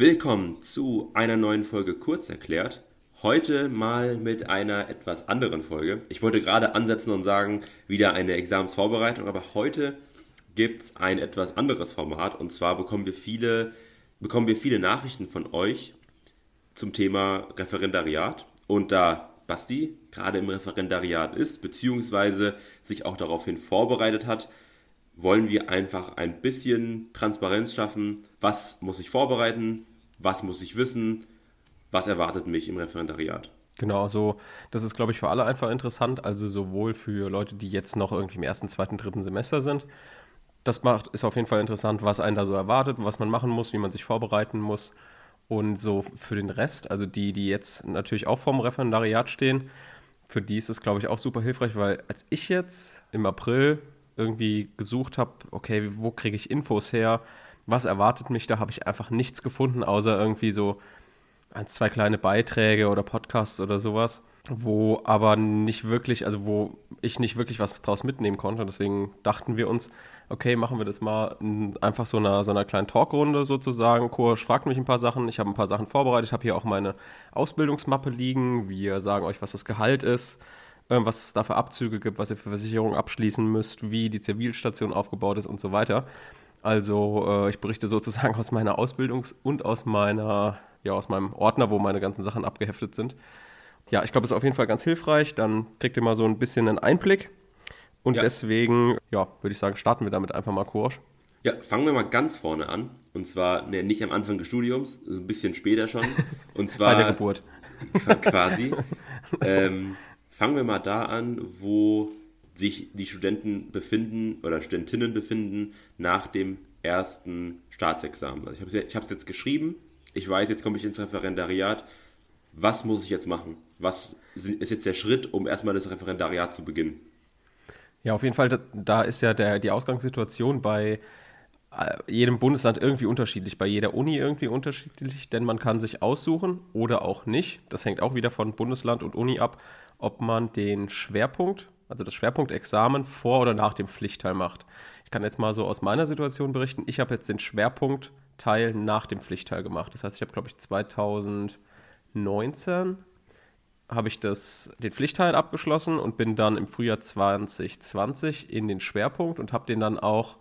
Willkommen zu einer neuen Folge Kurz erklärt. Heute mal mit einer etwas anderen Folge. Ich wollte gerade ansetzen und sagen, wieder eine Examensvorbereitung, aber heute gibt es ein etwas anderes Format und zwar bekommen wir viele, bekommen wir viele Nachrichten von euch zum Thema Referendariat und da Basti gerade im Referendariat ist, beziehungsweise sich auch daraufhin vorbereitet hat, wollen wir einfach ein bisschen Transparenz schaffen. Was muss ich vorbereiten? Was muss ich wissen? Was erwartet mich im Referendariat? Genau, so, das ist, glaube ich, für alle einfach interessant. Also sowohl für Leute, die jetzt noch irgendwie im ersten, zweiten, dritten Semester sind. Das macht, ist auf jeden Fall interessant, was einen da so erwartet, was man machen muss, wie man sich vorbereiten muss. Und so für den Rest, also die, die jetzt natürlich auch vorm Referendariat stehen, für die ist es, glaube ich, auch super hilfreich, weil als ich jetzt im April irgendwie gesucht habe, okay, wo kriege ich Infos her, was erwartet mich, da habe ich einfach nichts gefunden, außer irgendwie so ein, zwei kleine Beiträge oder Podcasts oder sowas, wo aber nicht wirklich, also wo ich nicht wirklich was draus mitnehmen konnte. Deswegen dachten wir uns, okay, machen wir das mal in einfach so einer, so einer kleinen Talkrunde sozusagen. Kursch fragt mich ein paar Sachen, ich habe ein paar Sachen vorbereitet, ich habe hier auch meine Ausbildungsmappe liegen. Wir sagen euch, was das Gehalt ist, äh, was es da für Abzüge gibt, was ihr für Versicherungen abschließen müsst, wie die Zivilstation aufgebaut ist und so weiter. Also äh, ich berichte sozusagen aus meiner Ausbildungs- und aus meiner, ja, aus meinem Ordner, wo meine ganzen Sachen abgeheftet sind. Ja, ich glaube, es ist auf jeden Fall ganz hilfreich. Dann kriegt ihr mal so ein bisschen einen Einblick. Und ja. deswegen, ja, würde ich sagen, starten wir damit einfach mal Kurs. Ja, fangen wir mal ganz vorne an. Und zwar ne, nicht am Anfang des Studiums, ein bisschen später schon. Und zwar bei der Geburt. Quasi. ähm, fangen wir mal da an, wo sich die Studenten befinden oder Studentinnen befinden nach dem ersten Staatsexamen. Also ich habe es jetzt geschrieben, ich weiß, jetzt komme ich ins Referendariat. Was muss ich jetzt machen? Was ist jetzt der Schritt, um erstmal das Referendariat zu beginnen? Ja, auf jeden Fall, da ist ja der, die Ausgangssituation bei äh, jedem Bundesland irgendwie unterschiedlich, bei jeder Uni irgendwie unterschiedlich, denn man kann sich aussuchen oder auch nicht. Das hängt auch wieder von Bundesland und Uni ab, ob man den Schwerpunkt also das Schwerpunktexamen vor oder nach dem Pflichtteil macht. Ich kann jetzt mal so aus meiner Situation berichten. Ich habe jetzt den Schwerpunktteil nach dem Pflichtteil gemacht. Das heißt, ich habe, glaube ich, 2019 habe ich das, den Pflichtteil abgeschlossen und bin dann im Frühjahr 2020 in den Schwerpunkt und habe den dann auch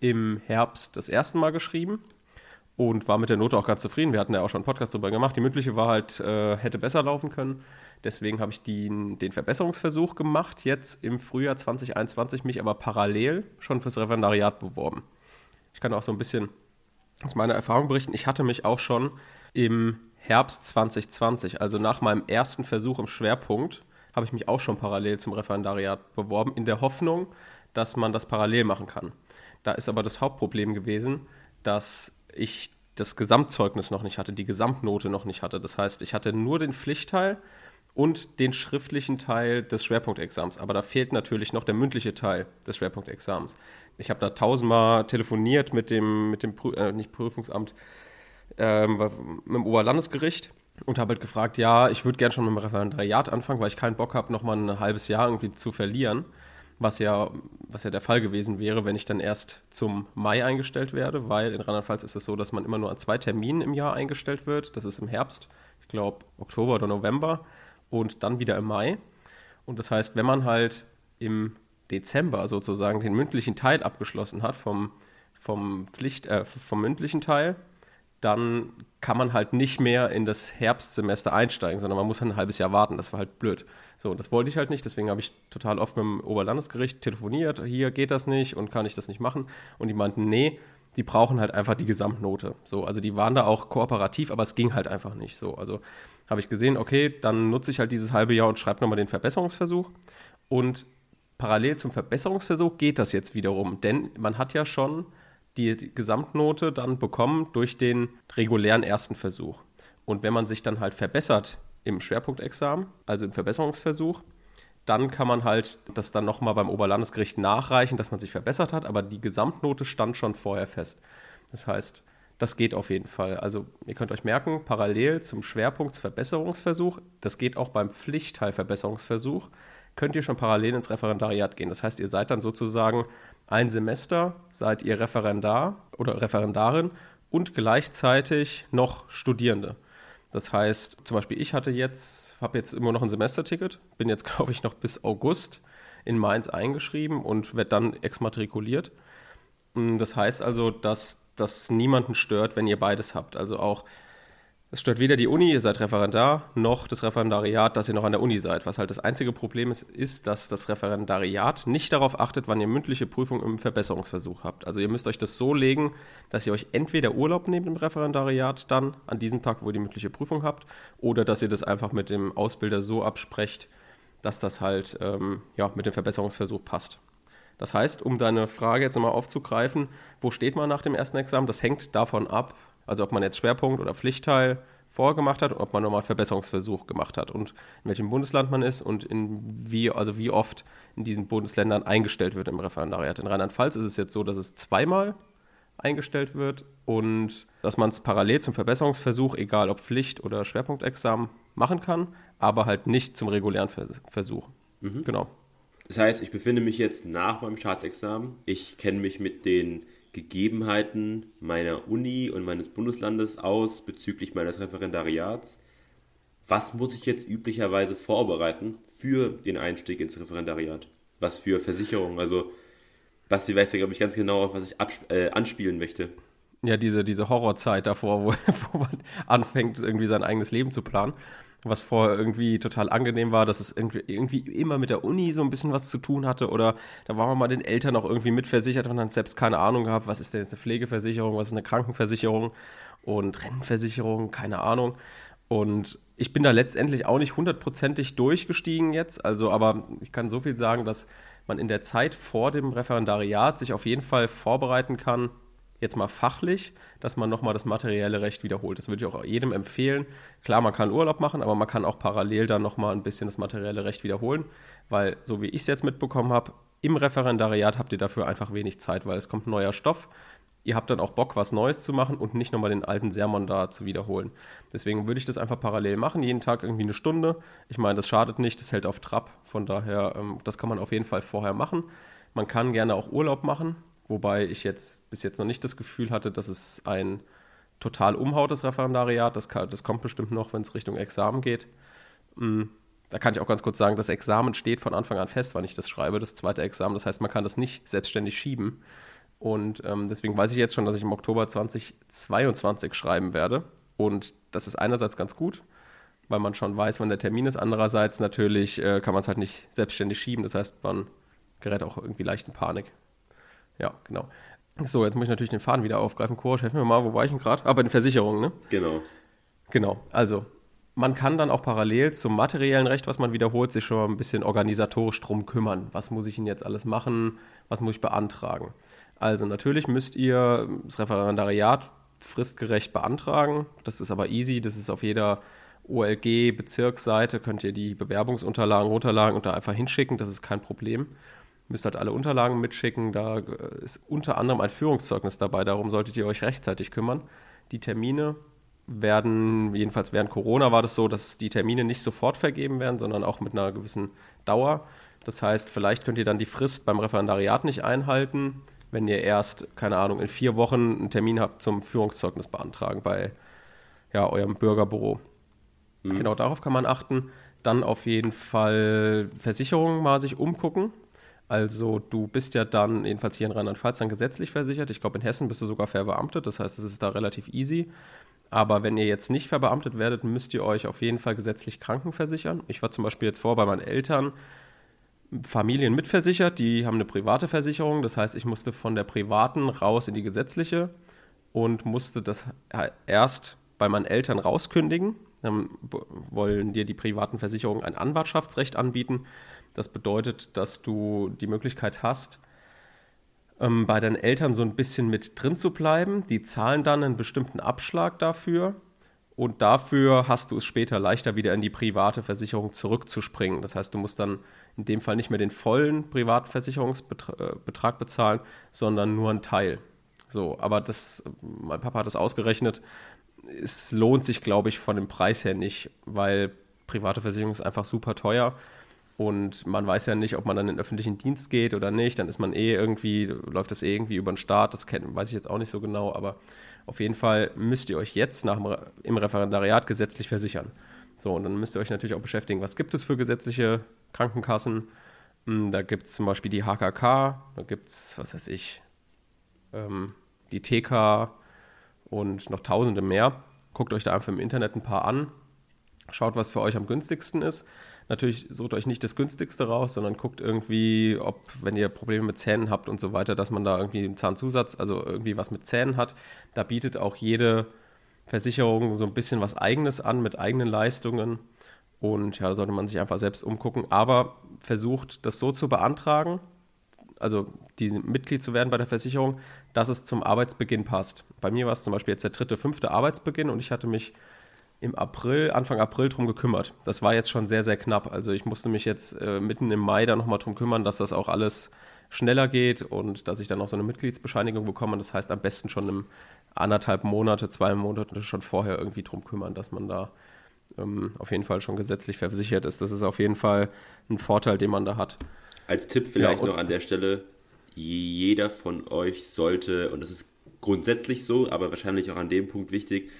im Herbst das erste Mal geschrieben und war mit der Note auch ganz zufrieden. Wir hatten ja auch schon einen Podcast darüber gemacht. Die mündliche war halt, äh, hätte besser laufen können. Deswegen habe ich den, den Verbesserungsversuch gemacht, jetzt im Frühjahr 2021 mich aber parallel schon fürs Referendariat beworben. Ich kann auch so ein bisschen aus meiner Erfahrung berichten. Ich hatte mich auch schon im Herbst 2020, also nach meinem ersten Versuch im Schwerpunkt, habe ich mich auch schon parallel zum Referendariat beworben, in der Hoffnung, dass man das parallel machen kann. Da ist aber das Hauptproblem gewesen, dass ich das Gesamtzeugnis noch nicht hatte, die Gesamtnote noch nicht hatte. Das heißt, ich hatte nur den Pflichtteil und den schriftlichen Teil des Schwerpunktexams. Aber da fehlt natürlich noch der mündliche Teil des Schwerpunktexams. Ich habe da tausendmal telefoniert mit dem, mit dem Prü äh, nicht Prüfungsamt, ähm, mit dem Oberlandesgericht und habe halt gefragt, ja, ich würde gerne schon mit dem Referendariat anfangen, weil ich keinen Bock habe, nochmal ein halbes Jahr irgendwie zu verlieren was ja, was ja der Fall gewesen wäre, wenn ich dann erst zum Mai eingestellt werde, weil in Rheinland-Pfalz ist es so, dass man immer nur an zwei Terminen im Jahr eingestellt wird. Das ist im Herbst, ich glaube Oktober oder November und dann wieder im Mai. Und das heißt, wenn man halt im Dezember sozusagen den mündlichen Teil abgeschlossen hat vom, vom, Pflicht, äh, vom mündlichen Teil, dann kann man halt nicht mehr in das Herbstsemester einsteigen, sondern man muss ein halbes Jahr warten. Das war halt blöd. So, das wollte ich halt nicht, deswegen habe ich total oft mit dem Oberlandesgericht telefoniert, hier geht das nicht und kann ich das nicht machen. Und die meinten, nee, die brauchen halt einfach die Gesamtnote. So, also die waren da auch kooperativ, aber es ging halt einfach nicht so. Also habe ich gesehen, okay, dann nutze ich halt dieses halbe Jahr und schreibe nochmal den Verbesserungsversuch. Und parallel zum Verbesserungsversuch geht das jetzt wiederum, denn man hat ja schon die Gesamtnote dann bekommen durch den regulären ersten Versuch. Und wenn man sich dann halt verbessert im Schwerpunktexamen, also im Verbesserungsversuch, dann kann man halt das dann nochmal beim Oberlandesgericht nachreichen, dass man sich verbessert hat, aber die Gesamtnote stand schon vorher fest. Das heißt, das geht auf jeden Fall. Also ihr könnt euch merken, parallel zum Schwerpunktsverbesserungsversuch, das geht auch beim Pflichtteilverbesserungsversuch, könnt ihr schon parallel ins Referendariat gehen. Das heißt, ihr seid dann sozusagen ein Semester, seid ihr Referendar oder Referendarin und gleichzeitig noch Studierende. Das heißt, zum Beispiel ich hatte jetzt, habe jetzt immer noch ein Semesterticket, bin jetzt, glaube ich, noch bis August in Mainz eingeschrieben und werde dann exmatrikuliert. Mm, das heißt also, dass das niemanden stört, wenn ihr beides habt. Also auch es stört weder die Uni, ihr seid Referendar, noch das Referendariat, dass ihr noch an der Uni seid. Was halt das einzige Problem ist, ist, dass das Referendariat nicht darauf achtet, wann ihr mündliche Prüfung im Verbesserungsversuch habt. Also ihr müsst euch das so legen, dass ihr euch entweder Urlaub nehmt im Referendariat dann an diesem Tag, wo ihr die mündliche Prüfung habt, oder dass ihr das einfach mit dem Ausbilder so absprecht, dass das halt ähm, ja, mit dem Verbesserungsversuch passt. Das heißt, um deine Frage jetzt nochmal aufzugreifen, wo steht man nach dem ersten Examen? Das hängt davon ab, also ob man jetzt Schwerpunkt oder Pflichtteil vorgemacht hat, ob man nochmal einen Verbesserungsversuch gemacht hat und in welchem Bundesland man ist und in wie, also wie oft in diesen Bundesländern eingestellt wird im Referendariat. In Rheinland-Pfalz ist es jetzt so, dass es zweimal eingestellt wird und dass man es parallel zum Verbesserungsversuch, egal ob Pflicht- oder Schwerpunktexamen, machen kann, aber halt nicht zum regulären Versuch. Mhm. Genau. Das heißt, ich befinde mich jetzt nach meinem Staatsexamen. Ich kenne mich mit den Gegebenheiten meiner Uni und meines Bundeslandes aus bezüglich meines Referendariats? Was muss ich jetzt üblicherweise vorbereiten für den Einstieg ins Referendariat? Was für Versicherungen? Also, Basti weiß ja, glaube ich, ganz genau, auf was ich äh, anspielen möchte. Ja, diese, diese Horrorzeit davor, wo, wo man anfängt, irgendwie sein eigenes Leben zu planen was vorher irgendwie total angenehm war, dass es irgendwie, immer mit der Uni so ein bisschen was zu tun hatte oder da war man mal den Eltern auch irgendwie mitversichert und hat selbst keine Ahnung gehabt, was ist denn jetzt eine Pflegeversicherung, was ist eine Krankenversicherung und Rentenversicherung, keine Ahnung. Und ich bin da letztendlich auch nicht hundertprozentig durchgestiegen jetzt, also aber ich kann so viel sagen, dass man in der Zeit vor dem Referendariat sich auf jeden Fall vorbereiten kann, jetzt mal fachlich, dass man nochmal das materielle Recht wiederholt. Das würde ich auch jedem empfehlen. Klar, man kann Urlaub machen, aber man kann auch parallel dann nochmal ein bisschen das materielle Recht wiederholen, weil so wie ich es jetzt mitbekommen habe, im Referendariat habt ihr dafür einfach wenig Zeit, weil es kommt neuer Stoff. Ihr habt dann auch Bock, was Neues zu machen und nicht nochmal den alten Sermon da zu wiederholen. Deswegen würde ich das einfach parallel machen, jeden Tag irgendwie eine Stunde. Ich meine, das schadet nicht, das hält auf Trab. Von daher, ähm, das kann man auf jeden Fall vorher machen. Man kann gerne auch Urlaub machen. Wobei ich jetzt bis jetzt noch nicht das Gefühl hatte, dass es ein total umhaut, das Referendariat. Das, kann, das kommt bestimmt noch, wenn es Richtung Examen geht. Mm, da kann ich auch ganz kurz sagen, das Examen steht von Anfang an fest, wann ich das schreibe, das zweite Examen. Das heißt, man kann das nicht selbstständig schieben. Und ähm, deswegen weiß ich jetzt schon, dass ich im Oktober 2022 schreiben werde. Und das ist einerseits ganz gut, weil man schon weiß, wann der Termin ist. Andererseits natürlich äh, kann man es halt nicht selbstständig schieben. Das heißt, man gerät auch irgendwie leicht in Panik. Ja, genau. So, jetzt muss ich natürlich den Faden wieder aufgreifen. Kurs, helfen mir mal, wo war ich denn gerade? Ah, bei den Versicherungen, ne? Genau. Genau, also man kann dann auch parallel zum materiellen Recht, was man wiederholt, sich schon mal ein bisschen organisatorisch drum kümmern. Was muss ich denn jetzt alles machen? Was muss ich beantragen? Also natürlich müsst ihr das Referendariat fristgerecht beantragen. Das ist aber easy. Das ist auf jeder OLG-Bezirksseite, könnt ihr die Bewerbungsunterlagen runterladen und da einfach hinschicken. Das ist kein Problem müsst halt alle Unterlagen mitschicken. Da äh, ist unter anderem ein Führungszeugnis dabei. Darum solltet ihr euch rechtzeitig kümmern. Die Termine werden, jedenfalls während Corona war das so, dass die Termine nicht sofort vergeben werden, sondern auch mit einer gewissen Dauer. Das heißt, vielleicht könnt ihr dann die Frist beim Referendariat nicht einhalten, wenn ihr erst, keine Ahnung, in vier Wochen einen Termin habt zum Führungszeugnis beantragen bei ja, eurem Bürgerbüro. Mhm. Genau darauf kann man achten. Dann auf jeden Fall Versicherungen mal sich umgucken. Also du bist ja dann, jedenfalls hier in Rheinland-Pfalz, dann gesetzlich versichert. Ich glaube, in Hessen bist du sogar verbeamtet, das heißt, es ist da relativ easy. Aber wenn ihr jetzt nicht verbeamtet werdet, müsst ihr euch auf jeden Fall gesetzlich krankenversichern. Ich war zum Beispiel jetzt vor bei meinen Eltern Familien mitversichert, die haben eine private Versicherung. Das heißt, ich musste von der privaten raus in die gesetzliche und musste das erst bei meinen Eltern rauskündigen. Dann wollen dir die privaten Versicherungen ein Anwartschaftsrecht anbieten. Das bedeutet, dass du die Möglichkeit hast, ähm, bei deinen Eltern so ein bisschen mit drin zu bleiben. Die zahlen dann einen bestimmten Abschlag dafür. Und dafür hast du es später leichter, wieder in die private Versicherung zurückzuspringen. Das heißt, du musst dann in dem Fall nicht mehr den vollen Privatversicherungsbetrag bezahlen, sondern nur einen Teil. So, aber das, mein Papa hat das ausgerechnet, es lohnt sich, glaube ich, von dem Preis her nicht, weil private Versicherung ist einfach super teuer Und man weiß ja nicht, ob man dann in den öffentlichen Dienst geht oder nicht. Dann ist man eh irgendwie, läuft das eh irgendwie über den Staat. Das kenn, weiß ich jetzt auch nicht so genau. Aber auf jeden Fall müsst ihr euch jetzt nach dem, im Referendariat gesetzlich versichern. So, und dann müsst ihr euch natürlich auch beschäftigen, was gibt es für gesetzliche Krankenkassen. Hm, da gibt es zum Beispiel die HKK, da gibt es, was weiß ich, ähm, die TK und noch tausende mehr. Guckt euch da einfach im Internet ein paar an. Schaut, was für euch am günstigsten ist. Natürlich sucht euch nicht das günstigste raus, sondern guckt irgendwie, ob, wenn ihr Probleme mit Zähnen habt und so weiter, dass man da irgendwie einen Zahnzusatz, also irgendwie was mit Zähnen hat. Da bietet auch jede Versicherung so ein bisschen was Eigenes an mit eigenen Leistungen. Und ja, da sollte man sich einfach selbst umgucken. Aber versucht, das so zu beantragen, also die Mitglied zu werden bei der Versicherung, dass es zum Arbeitsbeginn passt. Bei mir war es zum Beispiel jetzt der dritte, fünfte Arbeitsbeginn und ich hatte mich im April, Anfang April drum gekümmert. Das war jetzt schon sehr, sehr knapp. Also ich musste mich jetzt äh, mitten im Mai da nochmal drum kümmern, dass das auch alles schneller geht und dass ich dann noch so eine Mitgliedsbescheinigung bekomme. Das heißt am besten schon im anderthalb Monate, zwei Monate schon vorher irgendwie drum kümmern, dass man da ähm, auf jeden Fall schon gesetzlich versichert ist. Das ist auf jeden Fall ein Vorteil, den man da hat. Als Tipp vielleicht ja, noch an der Stelle, jeder von euch sollte, und das ist grundsätzlich so, aber wahrscheinlich auch an dem Punkt wichtig,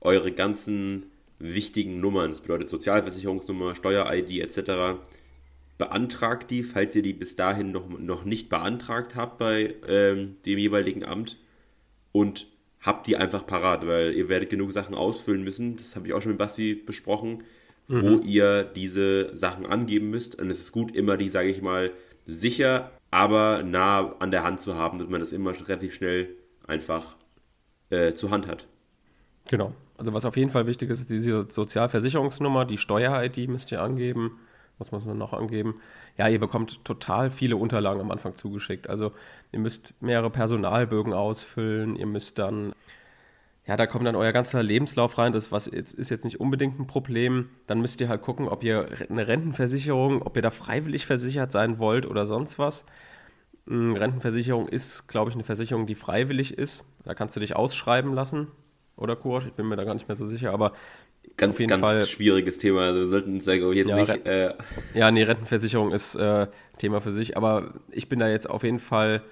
eure ganzen wichtigen Nummern, das bedeutet Sozialversicherungsnummer, Steuer-ID etc., beantragt die, falls ihr die bis dahin noch, noch nicht beantragt habt bei ähm, dem jeweiligen Amt und habt die einfach parat, weil ihr werdet genug Sachen ausfüllen müssen, das habe ich auch schon mit Basti besprochen, mhm. wo ihr diese Sachen angeben müsst und es ist gut, immer die, sage ich mal, sicher, aber nah an der Hand zu haben, dass man das immer relativ schnell einfach äh, zur Hand hat. Genau. Also was auf jeden Fall wichtig ist, ist diese Sozialversicherungsnummer, die Steuer-ID müsst ihr angeben. Was muss man noch angeben? Ja, ihr bekommt total viele Unterlagen am Anfang zugeschickt. Also ihr müsst mehrere Personalbögen ausfüllen, ihr müsst dann, ja, da kommt dann euer ganzer Lebenslauf rein. Das was jetzt, ist jetzt nicht unbedingt ein Problem. Dann müsst ihr halt gucken, ob ihr eine Rentenversicherung, ob ihr da freiwillig versichert sein wollt oder sonst was. Eine Rentenversicherung ist, glaube ich, eine Versicherung, die freiwillig ist. Da kannst du dich ausschreiben lassen oder Kurs, ich bin mir da gar nicht mehr so sicher, aber ganz, ganz Fall, schwieriges Thema. Also wir sollten jetzt ja, nicht. Äh ja, nee, Rentenversicherung ist äh, Thema für sich, aber ich bin da jetzt auf jeden Fall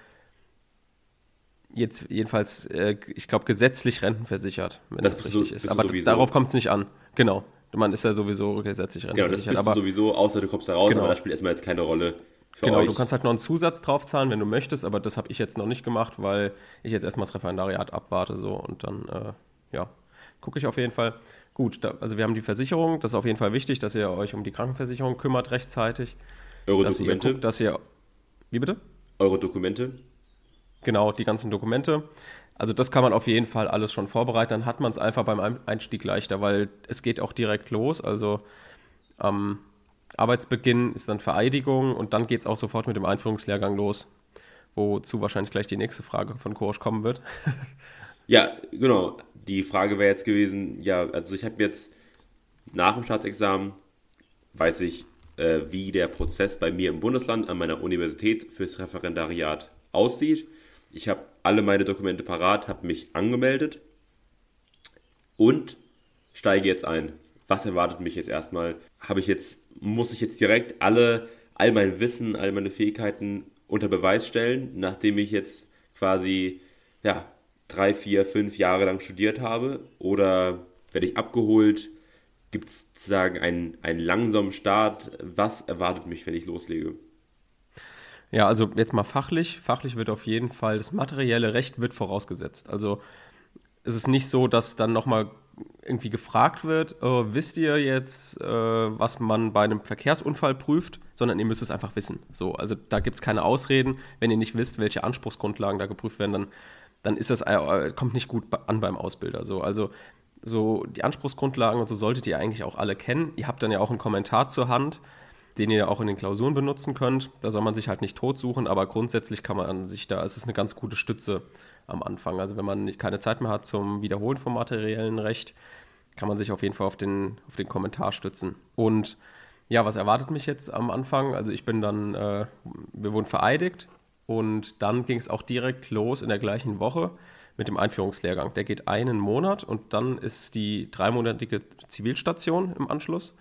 jetzt jedenfalls, äh, ich glaube, gesetzlich rentenversichert, wenn das, das richtig so, ist. Aber darauf kommt es nicht an. Genau. Man ist ja sowieso gesetzlich rentenversichert. Genau, das bist aber, du sowieso, außer du kommst da raus, genau. aber das spielt erstmal jetzt keine Rolle. genau, euch. du kannst halt noch einen Zusatz draufzahlen, wenn du möchtest, aber das habe ich jetzt noch nicht gemacht, weil ich jetzt erstmal das Referendariat abwarte so und dann äh, ja, gucke ich auf jeden Fall. Gut, da, also wir haben die Versicherung, das ist auf jeden Fall wichtig, dass ihr euch um die Krankenversicherung kümmert rechtzeitig. Eure dass Dokumente? Ihr guckt, dass ihr, wie bitte? Eure Dokumente? Genau, die ganzen Dokumente. Also das kann man auf jeden Fall alles schon vorbereiten. Dann hat man es einfach beim Einstieg leichter, weil es geht auch direkt los. Also am Arbeitsbeginn ist dann Vereidigung und dann geht es auch sofort mit dem Einführungslehrgang los, wozu wahrscheinlich gleich die nächste Frage von Kurs kommen wird. Ja, genau. Die Frage wäre jetzt gewesen, ja, also ich habe jetzt nach dem Staatsexamen, weiß ich, äh, wie der Prozess bei mir im Bundesland an meiner Universität fürs Referendariat aussieht. Ich habe alle meine Dokumente parat, habe mich angemeldet und steige jetzt ein. Was erwartet mich jetzt erstmal? Habe ich jetzt, muss ich jetzt direkt alle, all mein Wissen, all meine Fähigkeiten unter Beweis stellen, nachdem ich jetzt quasi, ja, drei, vier, fünf Jahre lang studiert habe? Oder werde ich abgeholt? Gibt es sozusagen einen, einen langsamen Start? Was erwartet mich, wenn ich loslege? Ja, also jetzt mal fachlich. Fachlich wird auf jeden Fall das materielle Recht wird vorausgesetzt. Also es ist nicht so, dass dann nochmal irgendwie gefragt wird, oh, wisst ihr jetzt, äh, was man bei einem Verkehrsunfall prüft, sondern ihr müsst es einfach wissen. So, also da gibt es keine Ausreden. Wenn ihr nicht wisst, welche Anspruchsgrundlagen da geprüft werden, dann dann ist das äh, kommt nicht gut an beim Ausbilder. So. Also so die Anspruchsgrundlagen und so solltet ihr eigentlich auch alle kennen. Ihr habt dann ja auch einen Kommentar zur Hand, den ihr auch in den Klausuren benutzen könnt. Da soll man sich halt nicht tot suchen, aber grundsätzlich kann man sich da, es ist eine ganz gute Stütze am Anfang. Also wenn man keine Zeit mehr hat zum Wiederholen vom materiellen Recht, kann man sich auf jeden Fall auf den, auf den Kommentar stützen. Und ja, was erwartet mich jetzt am Anfang? Also ich bin dann, äh, wir wurden vereidigt und dann ging es auch direkt los in der gleichen Woche mit dem Einführungslehrgang. Der geht einen Monat und dann ist die dreimonatige Zivilstation im Anschluss.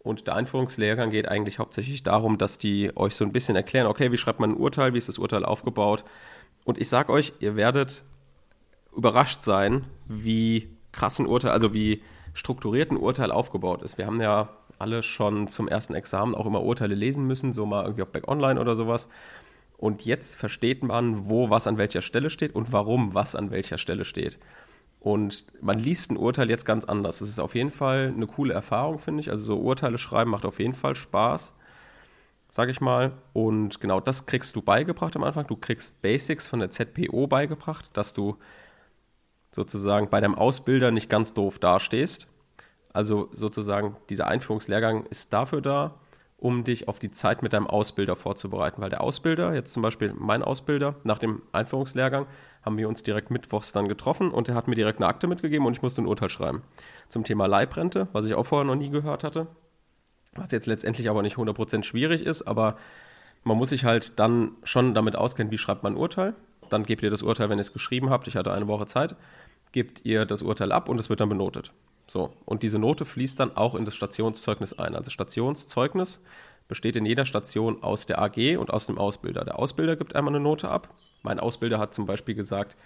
Und der Einführungslehrgang geht eigentlich hauptsächlich darum, dass die euch so ein bisschen erklären, okay, wie schreibt man ein Urteil, wie ist das Urteil aufgebaut. Und ich sage euch, ihr werdet überrascht sein, wie krass ein Urteil, also wie strukturiert ein Urteil aufgebaut ist. Wir haben ja alle schon zum ersten Examen auch immer Urteile lesen müssen, so mal irgendwie auf Back Online oder sowas. Und jetzt versteht man, wo was an welcher Stelle steht und warum was an welcher Stelle steht. Und man liest ein Urteil jetzt ganz anders. Das ist auf jeden Fall eine coole Erfahrung, finde ich. Also so Urteile schreiben macht auf jeden Fall Spaß, sage ich mal. Und genau das kriegst du beigebracht am Anfang. Du kriegst Basics von der ZPO beigebracht, dass du sozusagen bei deinem Ausbilder nicht ganz doof dastehst. Also sozusagen dieser Einführungslehrgang ist dafür da, um dich auf die Zeit mit deinem Ausbilder vorzubereiten. Weil der Ausbilder, jetzt zum Beispiel mein Ausbilder, nach dem Einführungslehrgang haben wir uns direkt mittwochs dann getroffen und er hat mir direkt eine Akte mitgegeben und ich musste ein Urteil schreiben. Zum Thema Leibrente, was ich auch vorher noch nie gehört hatte. Was jetzt letztendlich aber nicht 100% schwierig ist, aber man muss sich halt dann schon damit auskennen, wie schreibt man ein Urteil. Dann gebt ihr das Urteil, wenn ihr es geschrieben habt. Ich hatte eine Woche Zeit. Gebt ihr das Urteil ab und es wird dann benotet. So, und diese Note fließt dann auch in das Stationszeugnis ein. Also Stationszeugnis besteht in jeder Station aus der AG und aus dem Ausbilder. Der Ausbilder gibt einmal eine Note ab. Mein Ausbilder hat zum Beispiel gesagt,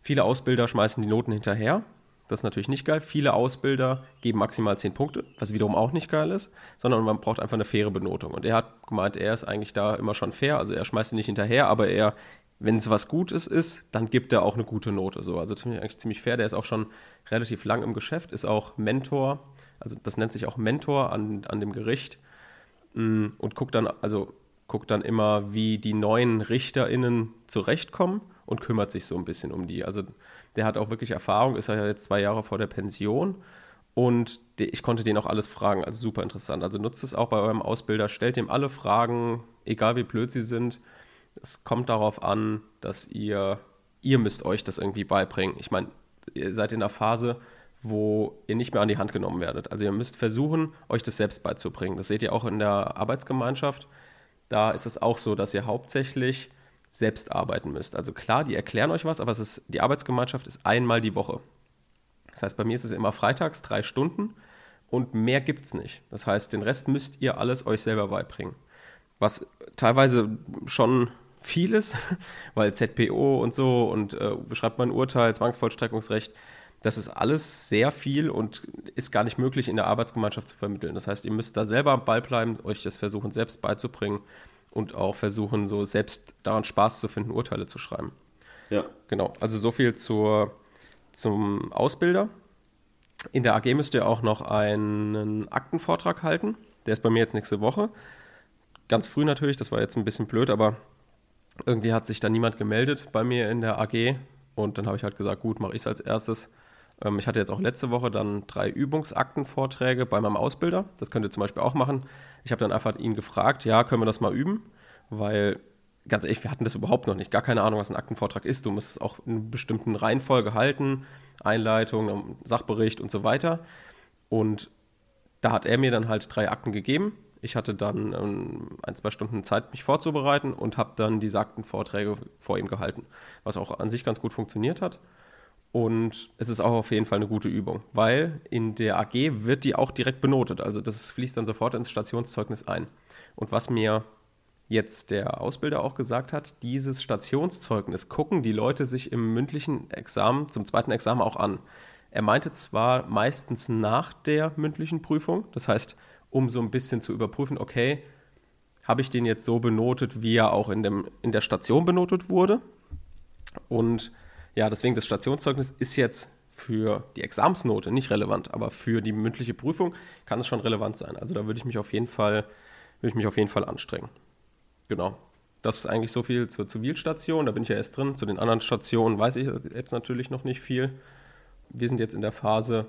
viele Ausbilder schmeißen die Noten hinterher. Das ist natürlich nicht geil. Viele Ausbilder geben maximal 10 Punkte, was wiederum auch nicht geil ist, sondern man braucht einfach eine faire Benotung. Und er hat gemeint, er ist eigentlich da immer schon fair. Also er schmeißt sie nicht hinterher, aber er wenn es was Gutes ist, dann gibt er auch eine gute Note. So. Also das finde ich eigentlich ziemlich fair. Der ist auch schon relativ lang im Geschäft, ist auch Mentor, also das nennt sich auch Mentor an, an dem Gericht mm, und guckt dann, also guckt dann immer, wie die neuen RichterInnen zurechtkommen und kümmert sich so ein bisschen um die. Also der hat auch wirklich Erfahrung, ist ja jetzt zwei Jahre vor der Pension und ich konnte den auch alles fragen, also super interessant. Also nutzt es auch bei eurem Ausbilder, stellt ihm alle Fragen, egal wie blöd sie sind es kommt darauf an, dass ihr, ihr müsst euch das irgendwie beibringen. Ich meine, ihr seid in einer Phase, wo ihr nicht mehr an die Hand genommen werdet. Also ihr müsst versuchen, euch das selbst beizubringen. Das seht ihr auch in der Arbeitsgemeinschaft. Da ist es auch so, dass ihr hauptsächlich selbst arbeiten müsst. Also klar, die erklären euch was, aber ist, die Arbeitsgemeinschaft ist einmal die Woche. Das heißt, bei mir ist es immer freitags drei Stunden und mehr gibt es nicht. Das heißt, den Rest müsst ihr alles euch selber beibringen. Was teilweise schon vieles, weil ZPO und so und äh, beschreibt man Urteil, Zwangsvollstreckungsrecht, das ist alles sehr viel und ist gar nicht möglich in der Arbeitsgemeinschaft zu vermitteln. Das heißt, ihr müsst da selber am Ball bleiben, euch das versuchen selbst beizubringen und auch versuchen, so selbst daran Spaß zu finden, Urteile zu schreiben. Ja. Genau, also so viel zur, zum Ausbilder. In der AG müsst ihr auch noch einen Aktenvortrag halten. Der ist bei mir jetzt nächste Woche. Ganz früh natürlich, das war jetzt ein bisschen blöd, aber irgendwie hat sich da niemand gemeldet bei mir in der AG und dann habe ich halt gesagt, gut, mache ich es als erstes. Ähm, ich hatte jetzt auch letzte Woche dann drei Übungsaktenvorträge bei meinem Ausbilder. Das könnt ihr zum Beispiel auch machen. Ich habe dann einfach ihn gefragt, ja, können wir das mal üben? Weil, ganz ehrlich, wir hatten das überhaupt noch nicht. Gar keine Ahnung, was ein Aktenvortrag ist. Du musst es auch in einer bestimmten Reihenfolge halten. Einleitung, Sachbericht und so weiter. Und da hat er mir dann halt drei Akten gegeben ich hatte dann ähm, ein, zwei Stunden Zeit, mich vorzubereiten und habe dann die sagten Vorträge vor ihm gehalten, was auch an sich ganz gut funktioniert hat. Und es ist auch auf jeden Fall eine gute Übung, weil in der AG wird die auch direkt benotet. Also das fließt dann sofort ins Stationszeugnis ein. Und was mir jetzt der Ausbilder auch gesagt hat, dieses Stationszeugnis gucken die Leute sich im mündlichen Examen, zum zweiten Examen auch an. Er meinte zwar meistens nach der mündlichen Prüfung, das heißt, um so ein bisschen zu überprüfen, okay, habe ich den jetzt so benotet, wie er auch in, dem, in der Station benotet wurde? Und ja, deswegen das Stationszeugnis ist jetzt für die Examsnote nicht relevant, aber für die mündliche Prüfung kann es schon relevant sein. Also da würde ich mich auf jeden Fall, würde ich mich auf jeden Fall anstrengen. Genau. Das ist eigentlich so viel zur Zivilstation, da bin ich ja erst drin. Zu den anderen Stationen weiß ich jetzt natürlich noch nicht viel. Wir sind jetzt in der Phase,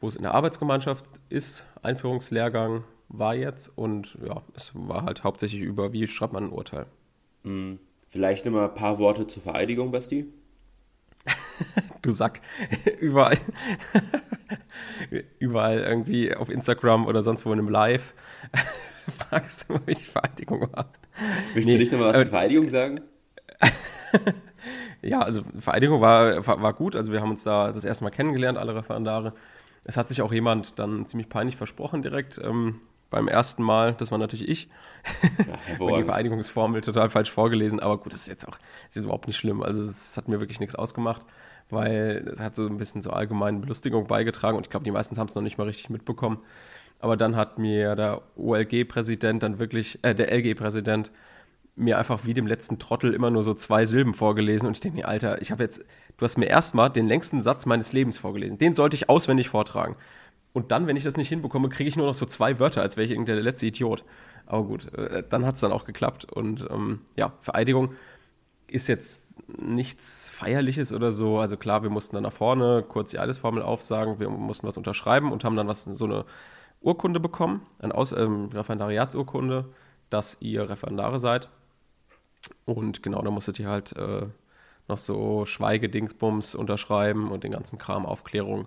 wo es in der Arbeitsgemeinschaft ist. Einführungslehrgang war jetzt und ja, es war halt hauptsächlich über, wie schreibt man ein Urteil. Hm. Vielleicht immer ein paar Worte zur Vereidigung, Basti? du Sack. überall. überall irgendwie auf Instagram oder sonst wo in einem Live fragst du mal, wie die Vereidigung war. Möchtest nee, du nicht nochmal was äh, zur Vereidigung sagen? ja, also Vereidigung war, war, war, gut. Also wir haben uns da das erste Mal kennengelernt, alle Referendare. Es hat sich auch jemand dann ziemlich peinlich versprochen direkt. Ähm, beim ersten Mal, das war natürlich ich. Ja, die Vereinigungsformel total falsch vorgelesen, aber gut, das ist jetzt auch ist überhaupt nicht schlimm. Also es hat mir wirklich nichts ausgemacht, weil es hat so ein bisschen zur allgemeinen Belustigung beigetragen und ich glaube, die meisten haben es noch nicht mal richtig mitbekommen. Aber dann hat mir der OLG-Präsident dann wirklich, äh, der LG-Präsident mir einfach wie dem letzten Trottel immer nur so zwei Silben vorgelesen und ich denke mir, Alter, ich habe jetzt, du hast mir erstmal den längsten Satz meines Lebens vorgelesen. Den sollte ich auswendig vortragen. Und dann, wenn ich das nicht hinbekomme, kriege ich nur noch so zwei Wörter, als wäre ich irgendwie der letzte Idiot. Aber gut, äh, dann hat es dann auch geklappt. Und ähm, ja, Vereidigung ist jetzt nichts Feierliches oder so. Also klar, wir mussten dann nach vorne kurz die Eidesformel aufsagen, wir mussten was unterschreiben und haben dann was, so eine Urkunde bekommen, eine Aus ähm, Referendariatsurkunde, dass ihr Referendare seid. Und genau, da musstet ihr halt äh, noch so Schweigedingsbums unterschreiben und den ganzen Kram, Aufklärung.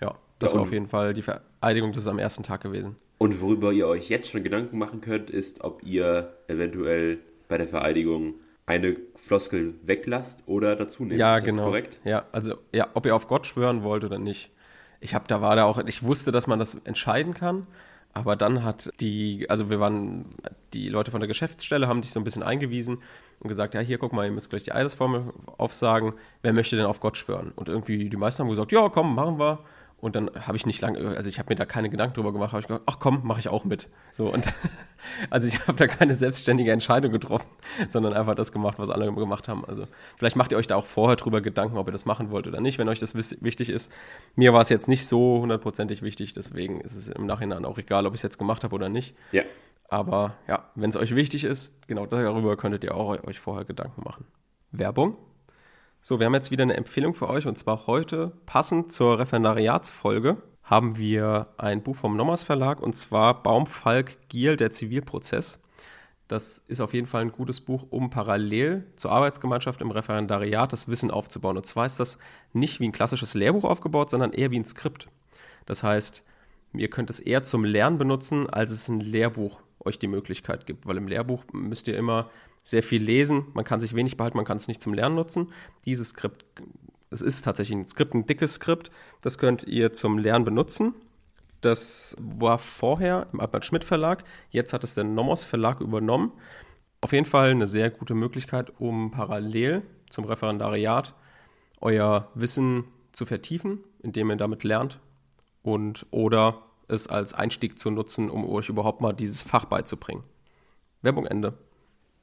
Ja, das ja, war auf jeden Fall die Vereidigung, das ist am ersten Tag gewesen. Und worüber ihr euch jetzt schon Gedanken machen könnt, ist, ob ihr eventuell bei der Vereidigung eine Floskel weglasst oder dazu nehmt. Ja, ist genau. korrekt? Ja, also ja, ob ihr auf Gott schwören wollt oder nicht. Ich habe da war da auch, ich wusste, dass man das entscheiden kann, aber dann hat die, also wir waren, die Leute von der Geschäftsstelle haben dich so ein bisschen eingewiesen und gesagt, ja, hier, guck mal, ihr müsst gleich die Eidesformel aufsagen. Wer möchte denn auf Gott schwören? Und irgendwie die meisten haben gesagt, ja, komm, machen wir. Und dann habe ich nicht lange, also ich habe mir da keine Gedanken drüber gemacht, habe ich gedacht, ach komm, mache ich auch mit. So und also ich habe da keine selbstständige Entscheidung getroffen, sondern einfach das gemacht, was alle gemacht haben. Also vielleicht macht ihr euch da auch vorher drüber Gedanken, ob ihr das machen wollt oder nicht, wenn euch das wichtig ist. Mir war es jetzt nicht so hundertprozentig wichtig, deswegen ist es im Nachhinein auch egal, ob ich es jetzt gemacht habe oder nicht. Ja. Aber ja, wenn es euch wichtig ist, genau darüber könntet ihr auch euch vorher Gedanken machen. Werbung. So, wir haben jetzt wieder eine Empfehlung für euch und zwar heute, passend zur Referendariatsfolge, haben wir ein Buch vom Nommers Verlag und zwar Baumfalk Giel, der Zivilprozess. Das ist auf jeden Fall ein gutes Buch, um parallel zur Arbeitsgemeinschaft im Referendariat das Wissen aufzubauen. Und zwar ist das nicht wie ein klassisches Lehrbuch aufgebaut, sondern eher wie ein Skript. Das heißt, ihr könnt es eher zum Lernen benutzen, als es ein Lehrbuch euch die Möglichkeit gibt. Weil im Lehrbuch müsst ihr immer sehr viel lesen, man kann sich wenig behalten, man kann es nicht zum Lernen nutzen. Dieses Skript, es ist tatsächlich ein Skript, ein dickes Skript, das könnt ihr zum Lernen benutzen. Das war vorher im Albert Schmidt Verlag, jetzt hat es der Nomos Verlag übernommen. Auf jeden Fall eine sehr gute Möglichkeit, um parallel zum Referendariat euer Wissen zu vertiefen, indem ihr damit lernt und oder es als Einstieg zu nutzen, um euch überhaupt mal dieses Fach beizubringen. Werbung Ende.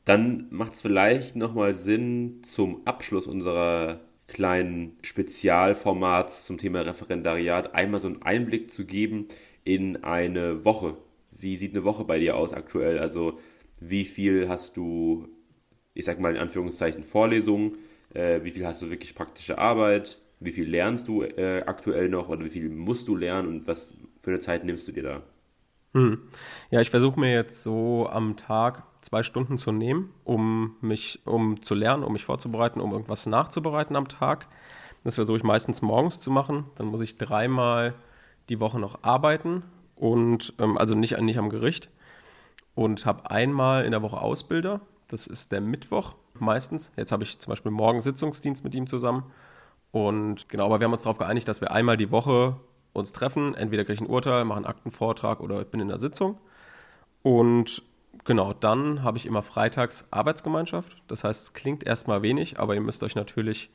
Dann macht es vielleicht nochmal Sinn, zum Abschluss unserer kleinen Spezialformats zum Thema Referendariat einmal so einen Einblick zu geben in eine Woche. Wie sieht eine Woche bei dir aus aktuell? Also wie viel hast du, ich sag mal in Anführungszeichen, Vorlesungen? Äh, wie viel hast du wirklich praktische Arbeit? Wie viel lernst du äh, aktuell noch oder wie viel musst du lernen und was für eine Zeit nimmst du dir da? Hm. Ja, ich versuche mir jetzt so am Tag zwei Stunden zu nehmen, um mich, um zu lernen, um mich vorzubereiten, um irgendwas nachzubereiten am Tag. Das versuche ich meistens morgens zu machen. Dann muss ich dreimal die Woche noch arbeiten und ähm, also nicht, nicht am Gericht. Und habe einmal in der Woche Ausbilder. Das ist der Mittwoch meistens. Jetzt habe ich zum Beispiel morgen Sitzungsdienst mit ihm zusammen. Und genau, aber wir haben uns darauf geeinigt, dass wir einmal die Woche uns treffen. Entweder kriege ich ein Urteil, mache einen Aktenvortrag oder ich bin in der Sitzung. Und genau, dann habe ich immer freitags Arbeitsgemeinschaft. Das heißt, es klingt erstmal wenig, aber ihr müsst euch natürlich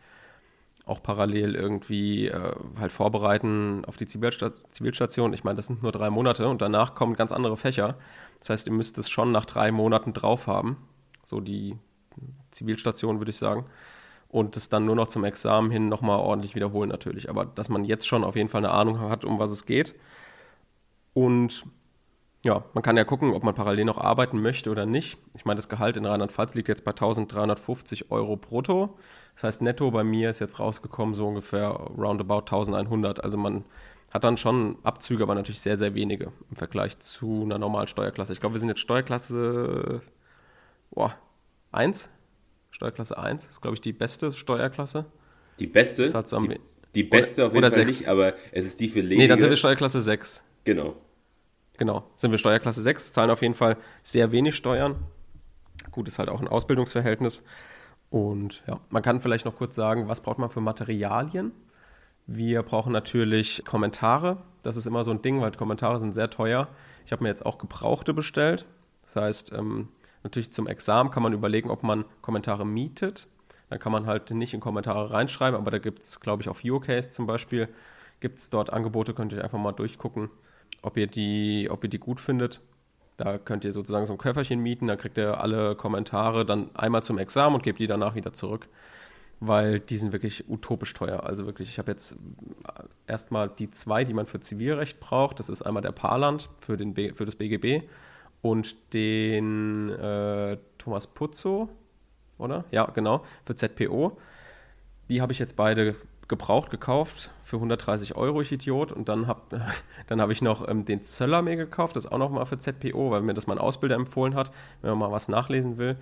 auch parallel irgendwie äh, halt vorbereiten auf die Zivilstation. Ich meine, das sind nur drei Monate und danach kommen ganz andere Fächer. Das heißt, ihr müsst es schon nach drei Monaten drauf haben. So die Zivilstation, würde ich sagen. Und es dann nur noch zum Examen hin nochmal ordentlich wiederholen natürlich. Aber dass man jetzt schon auf jeden Fall eine Ahnung hat, um was es geht. Und ja, man kann ja gucken, ob man parallel noch arbeiten möchte oder nicht. Ich meine, das Gehalt in Rheinland-Pfalz liegt jetzt bei 1350 Euro brutto. Das heißt, netto bei mir ist jetzt rausgekommen so ungefähr roundabout 1100. Also man hat dann schon Abzüge, aber natürlich sehr, sehr wenige im Vergleich zu einer normalen Steuerklasse. Ich glaube, wir sind jetzt Steuerklasse boah, 1. Steuerklasse 1 ist, glaube ich, die beste Steuerklasse. Die beste? Die, die, beste oder, auf jeden Fall 6. nicht, aber es ist die für Ledige. Nee, dann sind wir Steuerklasse 6. Genau. Genau, sind wir Steuerklasse 6, zahlen auf jeden Fall sehr wenig Steuern. Gut, ist halt auch ein Ausbildungsverhältnis. Und ja, man kann vielleicht noch kurz sagen, was braucht man für Materialien? Wir brauchen natürlich Kommentare. Das ist immer so ein Ding, weil Kommentare sind sehr teuer. Ich habe mir jetzt auch Gebrauchte bestellt. Das heißt, ähm, natürlich zum Examen kann man überlegen, ob man Kommentare mietet. Dann kann man halt nicht in Kommentare reinschreiben, aber da gibt es, glaube ich, auf Eurocase zum Beispiel, gibt es dort Angebote, könnt ihr einfach mal durchgucken, ob ihr die, ob ihr die gut findet. Da könnt ihr sozusagen so ein Köfferchen mieten, da kriegt ihr alle Kommentare dann einmal zum Examen und gebt die danach wieder zurück, weil die sind wirklich utopisch teuer. Also wirklich, ich habe jetzt erstmal die zwei, die man für Zivilrecht braucht. Das ist einmal der Parland für, den B, für das BGB und den äh, Thomas Puzzo, oder? Ja, genau, für ZPO. Die habe ich jetzt beide gebraucht gekauft für 130 Euro, ich Idiot. Und dann habe dann hab ich noch ähm, den Zöller mir gekauft, das auch nochmal für ZPO, weil mir das mein Ausbilder empfohlen hat, wenn man mal was nachlesen will.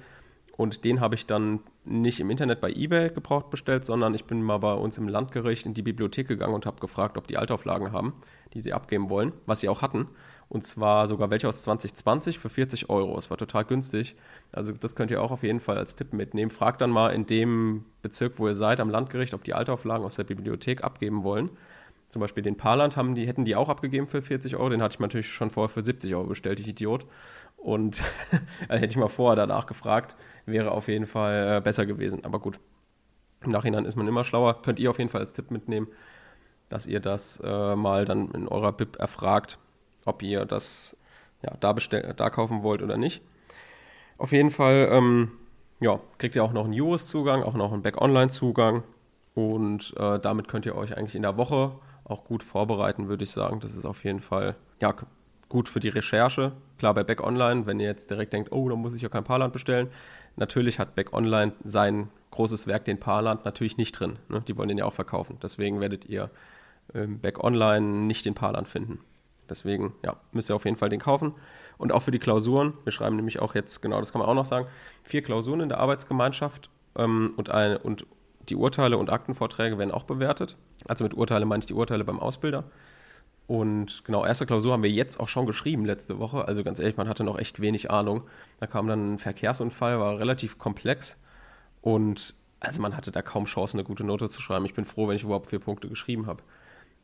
Und den habe ich dann nicht im Internet bei eBay gebraucht bestellt, sondern ich bin mal bei uns im Landgericht in die Bibliothek gegangen und habe gefragt, ob die Altauflagen haben, die sie abgeben wollen, was sie auch hatten. Und zwar sogar welche aus 2020 für 40 Euro. Es war total günstig. Also das könnt ihr auch auf jeden Fall als Tipp mitnehmen. Fragt dann mal in dem Bezirk, wo ihr seid, am Landgericht, ob die Altauflagen aus der Bibliothek abgeben wollen. Zum Beispiel den Parland haben die, hätten die auch abgegeben für 40 Euro. Den hatte ich natürlich schon vorher für 70 Euro bestellt, ich Idiot. Und hätte ich mal vorher danach gefragt, wäre auf jeden Fall äh, besser gewesen. Aber gut, im Nachhinein ist man immer schlauer. Könnt ihr auf jeden Fall als Tipp mitnehmen, dass ihr das äh, mal dann in eurer BIP erfragt, ob ihr das ja, da, da kaufen wollt oder nicht. Auf jeden Fall ähm, ja, kriegt ihr auch noch einen Juris-Zugang, auch noch einen Back-Online-Zugang. Und äh, damit könnt ihr euch eigentlich in der Woche auch gut vorbereiten, würde ich sagen. Das ist auf jeden Fall ja, gut für die Recherche. Klar, bei Back Online, wenn ihr jetzt direkt denkt, oh, da muss ich ja kein Paarland bestellen. Natürlich hat Back Online sein großes Werk, den Paarland, natürlich nicht drin. Ne? Die wollen den ja auch verkaufen. Deswegen werdet ihr ähm, Back Online nicht den Paarland finden. Deswegen, ja, müsst ihr auf jeden Fall den kaufen. Und auch für die Klausuren. Wir schreiben nämlich auch jetzt, genau, das kann man auch noch sagen, vier Klausuren in der Arbeitsgemeinschaft ähm, und, eine, und die Urteile und Aktenvorträge werden auch bewertet. Also mit Urteile meine ich die Urteile beim Ausbilder. Und genau, erste Klausur haben wir jetzt auch schon geschrieben letzte Woche. Also ganz ehrlich, man hatte noch echt wenig Ahnung. Da kam dann ein Verkehrsunfall, war relativ komplex. Und also man hatte da kaum Chance, eine gute Note zu schreiben. Ich bin froh, wenn ich überhaupt vier Punkte geschrieben habe.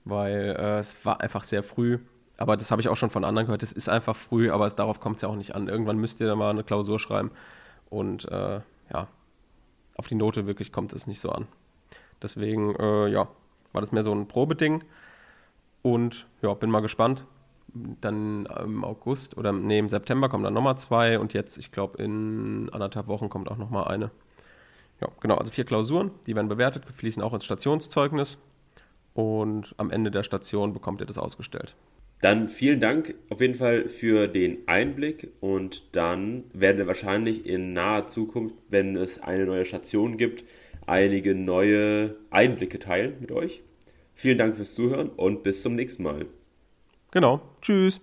Weil äh, es war einfach sehr früh. Aber das habe ich auch schon von anderen gehört. Es ist einfach früh, aber es, darauf kommt es ja auch nicht an. Irgendwann müsst ihr da mal eine Klausur schreiben. Und äh, ja, auf die Note wirklich kommt es nicht so an. Deswegen, äh, ja, war das mehr so ein Probeding. Und ja, bin mal gespannt. Dann im August oder nee, im September kommen dann nochmal zwei und jetzt, ich glaube, in anderthalb Wochen kommt auch nochmal eine. Ja, genau, also vier Klausuren, die werden bewertet, fließen auch ins Stationszeugnis und am Ende der Station bekommt ihr das ausgestellt. Dann vielen Dank auf jeden Fall für den Einblick und dann werden wir wahrscheinlich in naher Zukunft, wenn es eine neue Station gibt, einige neue Einblicke teilen mit euch. Vielen Dank fürs Zuhören und bis zum nächsten Mal. Genau. Tschüss.